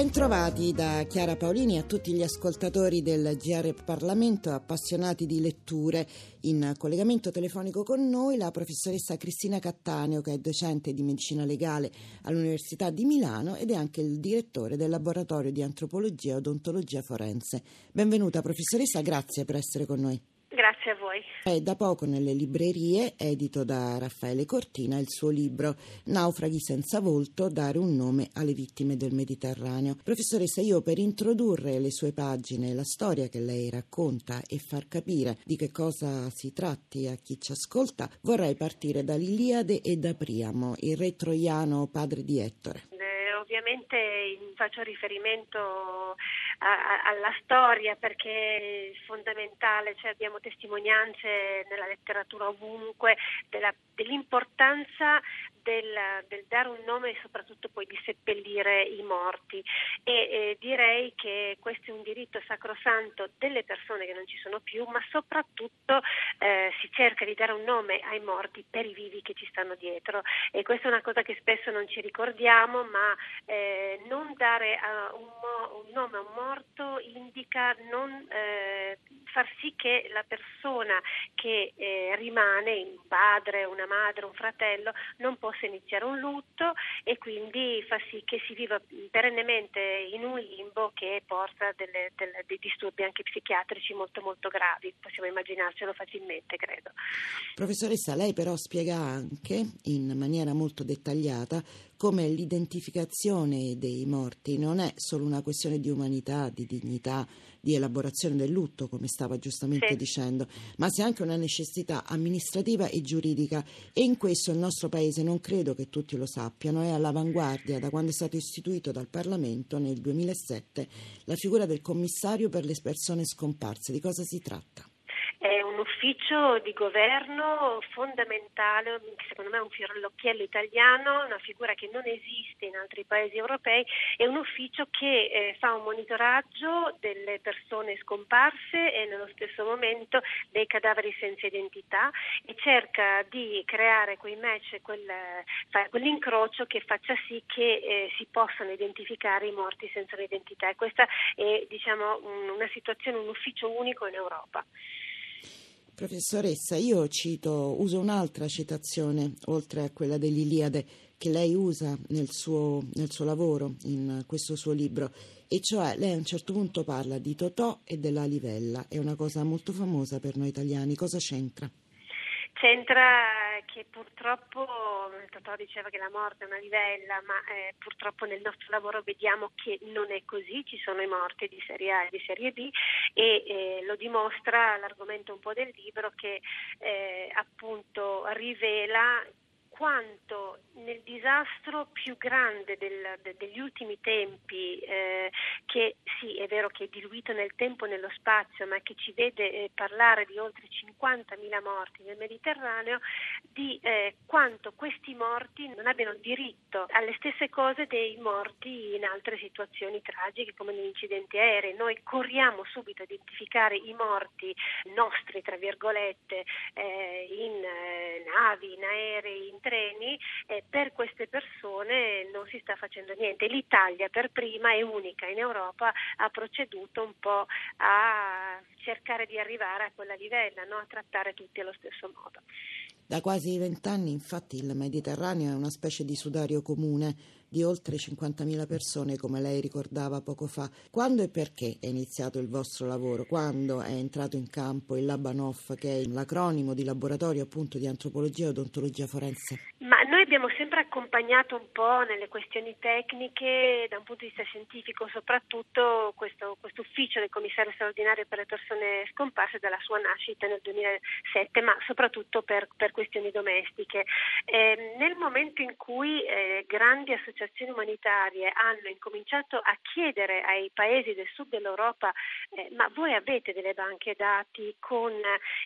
Bentrovati da Chiara Paolini a tutti gli ascoltatori del GR Parlamento appassionati di letture. In collegamento telefonico con noi la professoressa Cristina Cattaneo, che è docente di medicina legale all'Università di Milano ed è anche il direttore del laboratorio di antropologia e odontologia forense. Benvenuta professoressa, grazie per essere con noi. Grazie a voi. È da poco nelle librerie, edito da Raffaele Cortina, il suo libro Naufraghi senza volto, dare un nome alle vittime del Mediterraneo. Professoressa, io per introdurre le sue pagine, la storia che lei racconta e far capire di che cosa si tratti a chi ci ascolta, vorrei partire dall'Iliade e da Priamo, il re troiano padre di Ettore ovviamente faccio riferimento alla storia perché è fondamentale, cioè abbiamo testimonianze nella letteratura ovunque della, dell'importanza del, del, dare un nome e soprattutto poi di seppellire i morti. E eh, direi che questo è un diritto sacrosanto delle persone che non ci sono più ma soprattutto eh, si cerca di dare un nome ai morti per i vivi che ci stanno dietro. E questa è una cosa che spesso non ci ricordiamo ma eh, non dare un, mo- un, nome a un morto indica non eh, far sì che la persona che eh, rimane, un padre, una madre, un fratello, non possa iniziare un lutto e quindi fa sì che si viva perennemente in un limbo che porta delle, delle, dei disturbi anche psichiatrici molto molto gravi. Possiamo immaginarcelo facilmente, credo. Professoressa, lei però spiega anche in maniera molto dettagliata come l'identificazione dei morti non è solo una questione di umanità, di dignità, di elaborazione del lutto, come stava giustamente sì. dicendo, ma sia anche una necessità amministrativa e giuridica e in questo il nostro Paese, non credo che tutti lo sappiano, è all'avanguardia da quando è stato istituito dal Parlamento nel 2007 la figura del commissario per le persone scomparse. Di cosa si tratta? È un ufficio di governo fondamentale, secondo me è un fiore all'occhiello italiano, una figura che non esiste in altri paesi europei, è un ufficio che eh, fa un monitoraggio delle persone scomparse e nello stesso momento dei cadaveri senza identità e cerca di creare quei match, quel, quell'incrocio che faccia sì che eh, si possano identificare i morti senza un'identità e questa è diciamo, una situazione, un ufficio unico in Europa. Professoressa, io cito, uso un'altra citazione, oltre a quella dell'Iliade, che lei usa nel suo, nel suo lavoro, in questo suo libro, e cioè lei a un certo punto parla di Totò e della livella, è una cosa molto famosa per noi italiani, cosa c'entra? C'entra che purtroppo, Totò diceva che la morte è una livella, ma eh, purtroppo nel nostro lavoro vediamo che non è così, ci sono i morti di serie A e di serie B e eh, lo dimostra l'argomento un po' del libro che eh, appunto rivela quanto nel disastro più grande del, de, degli ultimi tempi, eh, che sì è vero che è diluito nel tempo e nello spazio, ma che ci vede eh, parlare di oltre 50.000 morti nel Mediterraneo, di eh, quanto questi morti non abbiano diritto alle stesse cose dei morti in altre situazioni tragiche come negli incidenti aerei. Noi corriamo subito a identificare i morti nostri, tra virgolette, eh, in eh, navi, in aerei, in treni, eh, per queste persone non si sta facendo niente. L'Italia per prima e unica in Europa ha proceduto un po' a cercare di arrivare a quella livella, no? a trattare tutti allo stesso modo. Da quasi vent'anni, infatti, il Mediterraneo è una specie di sudario comune di oltre 50.000 persone, come lei ricordava poco fa. Quando e perché è iniziato il vostro lavoro? Quando è entrato in campo il Labanoff, che è l'acronimo di laboratorio appunto di antropologia e odontologia forense? Ma abbiamo sempre accompagnato un po' nelle questioni tecniche, da un punto di vista scientifico soprattutto, questo, ufficio del commissario straordinario per le persone scomparse dalla sua nascita nel 2007, ma soprattutto per, per questioni domestiche. Eh, nel momento in cui eh, grandi associazioni umanitarie hanno incominciato a chiedere ai paesi del sud dell'Europa eh, ma voi avete delle banche dati con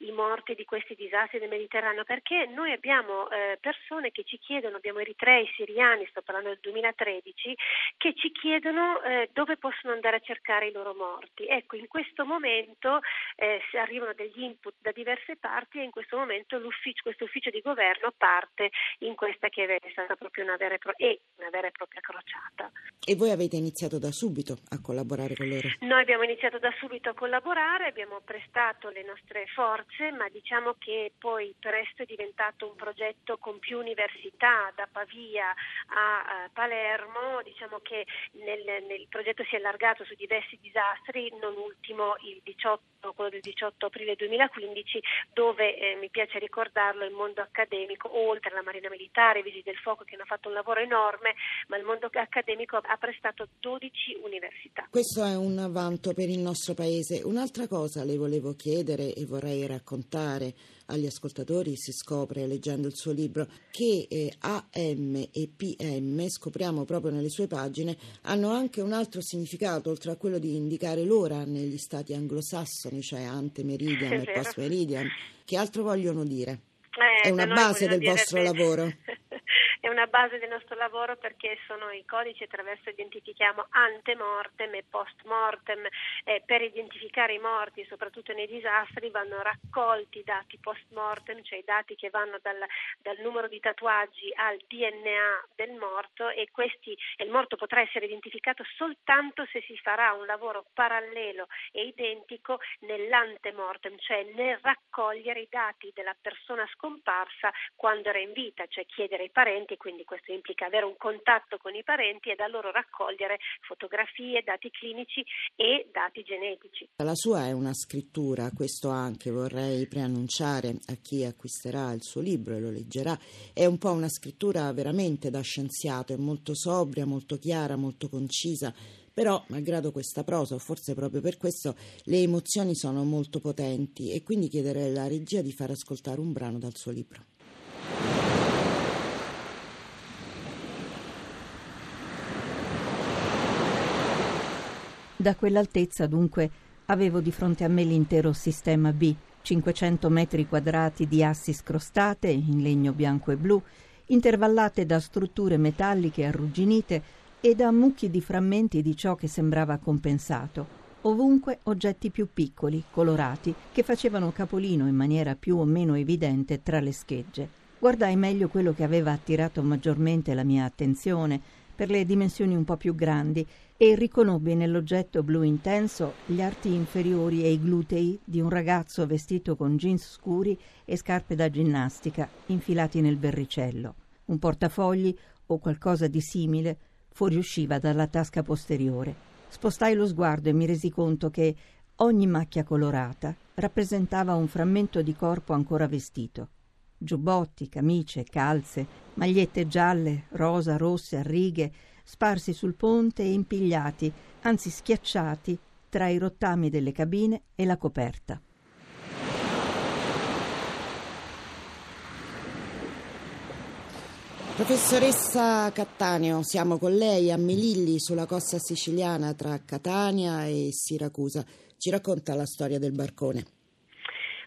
i morti di questi disastri del Mediterraneo? Perché noi abbiamo eh, persone che ci chiedono chiedono, abbiamo eritrei, siriani, sto parlando del 2013, che ci chiedono eh, dove possono andare a cercare i loro morti. Ecco, in questo momento eh, arrivano degli input da diverse parti e in questo momento questo ufficio di governo parte in questa che è stata proprio una vera, e pro- una vera e propria crociata. E voi avete iniziato da subito a collaborare con loro? Noi abbiamo iniziato da subito a collaborare, abbiamo prestato le nostre forze, ma diciamo che poi presto è diventato un progetto con più università, da Pavia a, a Palermo, diciamo che nel, nel, progetto si è allargato su diversi disastri, non ultimo il 18, quello del 18 aprile 2015, dove eh, mi piace ricordarlo il mondo accademico, oltre alla Marina Militare, i Vigili del Fuoco che hanno fatto un lavoro enorme, ma il mondo accademico ha prestato 12 università. Questo è un vanto per il nostro paese. Un'altra cosa le volevo chiedere e vorrei raccontare agli ascoltatori, si scopre leggendo il suo libro, che eh, AM e PM, scopriamo proprio nelle sue pagine, hanno anche un altro significato, oltre a quello di indicare l'ora negli stati anglosassoni, cioè ante meridian e post meridian. Che altro vogliono dire? Eh, è una base del vostro lavoro? Una base del nostro lavoro perché sono i codici attraverso identifichiamo ante mortem e post mortem. Eh, per identificare i morti, soprattutto nei disastri, vanno raccolti i dati post mortem, cioè i dati che vanno dal, dal numero di tatuaggi al DNA del morto e questi, il morto potrà essere identificato soltanto se si farà un lavoro parallelo e identico nell'antemortem, cioè nel raccogliere i dati della persona scomparsa quando era in vita, cioè chiedere ai parenti parenti, quindi questo implica avere un contatto con i parenti e da loro raccogliere fotografie, dati clinici e dati genetici. La sua è una scrittura, questo anche vorrei preannunciare a chi acquisterà il suo libro e lo leggerà, è un po' una scrittura veramente da scienziato, è molto sobria, molto chiara, molto concisa. Però, malgrado questa prosa, o forse proprio per questo, le emozioni sono molto potenti e quindi chiederei alla regia di far ascoltare un brano dal suo libro. Da quell'altezza, dunque, avevo di fronte a me l'intero sistema B, 500 metri quadrati di assi scrostate in legno bianco e blu, intervallate da strutture metalliche arrugginite e da mucchi di frammenti di ciò che sembrava compensato. Ovunque oggetti più piccoli, colorati, che facevano capolino in maniera più o meno evidente tra le schegge. Guardai meglio quello che aveva attirato maggiormente la mia attenzione, per le dimensioni un po' più grandi e riconobbi nell'oggetto blu intenso gli arti inferiori e i glutei di un ragazzo vestito con jeans scuri e scarpe da ginnastica infilati nel berricello. Un portafogli o qualcosa di simile fuoriusciva dalla tasca posteriore. Spostai lo sguardo e mi resi conto che ogni macchia colorata rappresentava un frammento di corpo ancora vestito giubbotti, camicie, calze, magliette gialle, rosa, rosse, a righe, sparsi sul ponte e impigliati, anzi schiacciati, tra i rottami delle cabine e la coperta. Professoressa Cattaneo, siamo con lei a Melilli sulla costa siciliana tra Catania e Siracusa. Ci racconta la storia del barcone.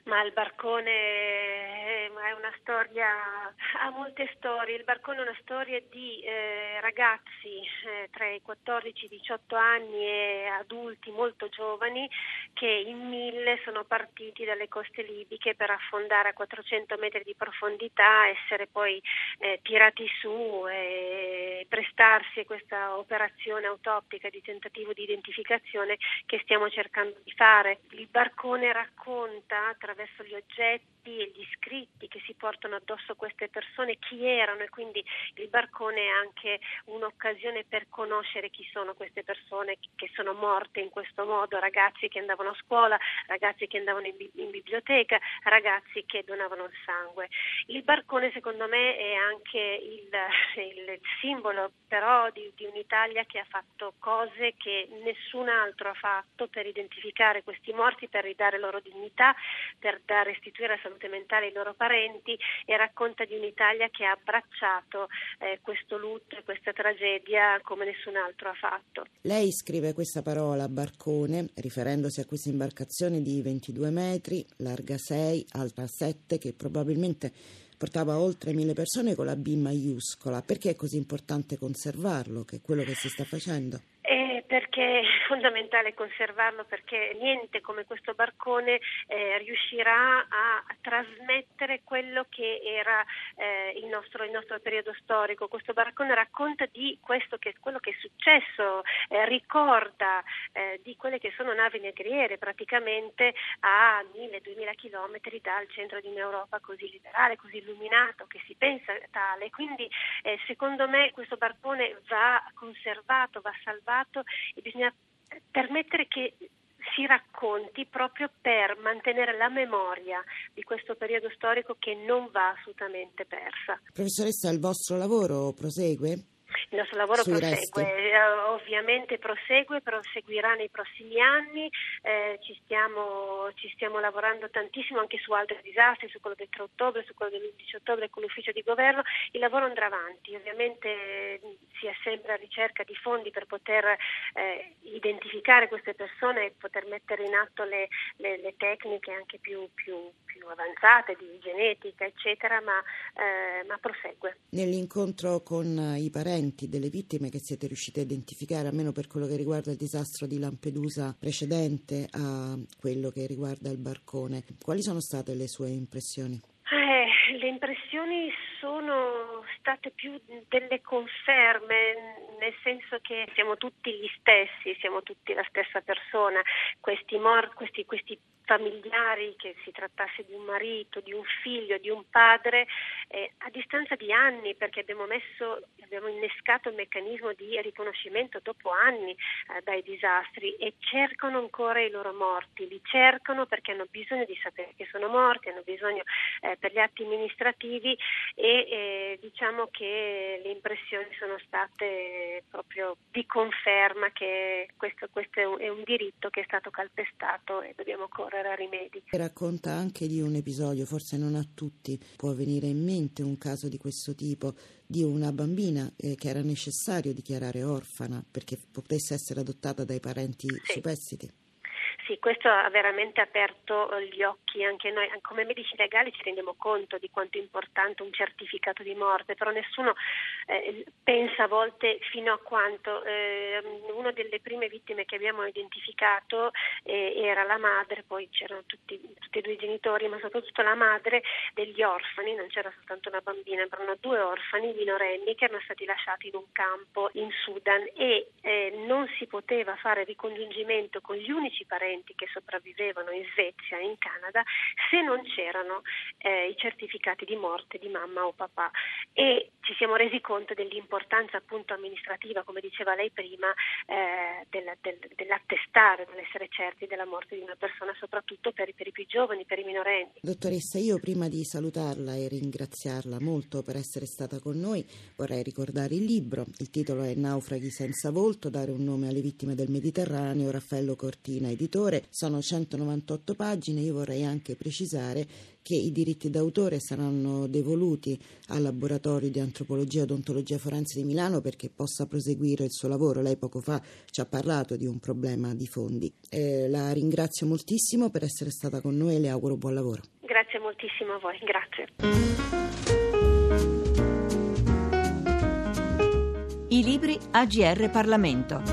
Ma il barcone è una storia, ha molte storie. Il barcone è una storia di eh, ragazzi eh, tra i 14 e i 18 anni e adulti molto giovani che in mille sono partiti dalle coste libiche per affondare a 400 metri di profondità, essere poi eh, tirati su e prestarsi a questa operazione autoptica di tentativo di identificazione che stiamo cercando di fare. Il barcone racconta attraverso gli oggetti e gli scritti che si portano addosso queste persone chi erano e quindi il barcone è anche un'occasione per conoscere chi sono queste persone che sono morte in questo modo, ragazzi che andavano a scuola, ragazzi che andavano in, in biblioteca, ragazzi che donavano il sangue. Il barcone secondo me è anche il, il simbolo però di, di un'Italia che ha fatto cose che nessun altro ha fatto per identificare questi morti, per ridare loro dignità, per restituire la salute mentale ai loro parenti e racconta di un'Italia che ha abbracciato eh, questo lutto e questa tragedia come nessun altro ha fatto. Lei scrive questa parola barcone riferendosi a questa imbarcazione di 22 metri, larga 6, alta 7 che probabilmente portava oltre mille persone con la B maiuscola. Perché è così importante conservarlo, che è quello che si sta facendo? perché è fondamentale conservarlo perché niente come questo barcone eh, riuscirà a trasmettere quello che era eh, il, nostro, il, nostro, periodo storico. Questo barcone racconta di che, quello che è successo, eh, ricorda eh, di quelle che sono navi negriere praticamente a 1000-2000 chilometri dal centro di un'Europa così liberale, così illuminato, che si pensa tale. Quindi eh, secondo me questo barcone va conservato, va salvato e bisogna permettere che si racconti proprio per mantenere la memoria di questo periodo storico che non va assolutamente persa. Professoressa, il vostro lavoro prosegue? Il nostro lavoro prosegue, eh, ovviamente prosegue, proseguirà nei prossimi anni, eh, ci, stiamo, ci, stiamo, lavorando tantissimo anche su altri disastri, su quello del 3 ottobre, su quello dell'11 ottobre con l'ufficio di governo, il lavoro andrà avanti, ovviamente si è sempre a ricerca di fondi per poter eh, identificare queste persone e poter mettere in atto le, le, le tecniche anche più, più, più, avanzate di genetica, eccetera, ma, eh, ma prosegue. Nell'incontro con i parenti, parenti delle vittime che siete riusciti a identificare, almeno per quello che riguarda il disastro di Lampedusa precedente a quello che riguarda il barcone. Quali sono state le sue impressioni? Eh, le impressioni sono state più delle conferme, nel senso che siamo tutti gli stessi, siamo tutti la stessa persona. Questi, mor- questi, questi familiari, che si trattasse di un marito, di un figlio, di un padre, eh, a distanza di anni, perché abbiamo, messo, abbiamo innescato il meccanismo di riconoscimento dopo anni eh, dai disastri e cercano ancora i loro morti, li cercano perché hanno bisogno di sapere che sono morti, hanno bisogno eh, per gli atti amministrativi e eh, diciamo che le impressioni sono state proprio di conferma che questo, questo è, un, è un diritto che è stato calpestato e dobbiamo correre correre rimedi. Racconta anche di un episodio, forse non a tutti può venire in mente un caso di questo tipo, di una bambina eh, che era necessario dichiarare orfana perché potesse essere adottata dai parenti sì. superstiti. Sì, questo ha veramente aperto gli occhi anche noi. Come medici legali ci rendiamo conto di quanto è importante un certificato di morte, però nessuno eh, pensa a volte fino a quanto. Eh, una delle prime vittime che abbiamo identificato eh, era la madre, poi c'erano tutti, tutti, e due i genitori, ma soprattutto la madre degli orfani, non c'era soltanto una bambina, erano due orfani minorenni che erano stati lasciati in un campo in Sudan e eh, non si poteva fare ricongiungimento con gli unici parenti parenti che sopravvivevano in Svezia e in Canada se non c'erano eh, i certificati di morte di mamma o papà e ci siamo resi conto dell'importanza appunto amministrativa, come diceva lei prima, eh, del, del, dell'attestare, dell'essere certi della morte di una persona, soprattutto per, per i più giovani, per i minorenni. Dottoressa, io prima di salutarla e ringraziarla molto per essere stata con noi, vorrei ricordare il libro. Il titolo è Naufraghi senza volto, dare un nome alle vittime del Mediterraneo, Raffaello Cortina, editore d'autore, sono 198 pagine, io vorrei anche precisare che i diritti d'autore saranno devoluti al laboratorio di antropologia e odontologia forense di Milano perché possa proseguire il suo lavoro. Lei poco fa ci ha parlato di un problema di fondi. Eh, la ringrazio moltissimo per essere stata con noi e le auguro buon lavoro. Grazie moltissimo a voi, grazie. I libri AGR Parlamento.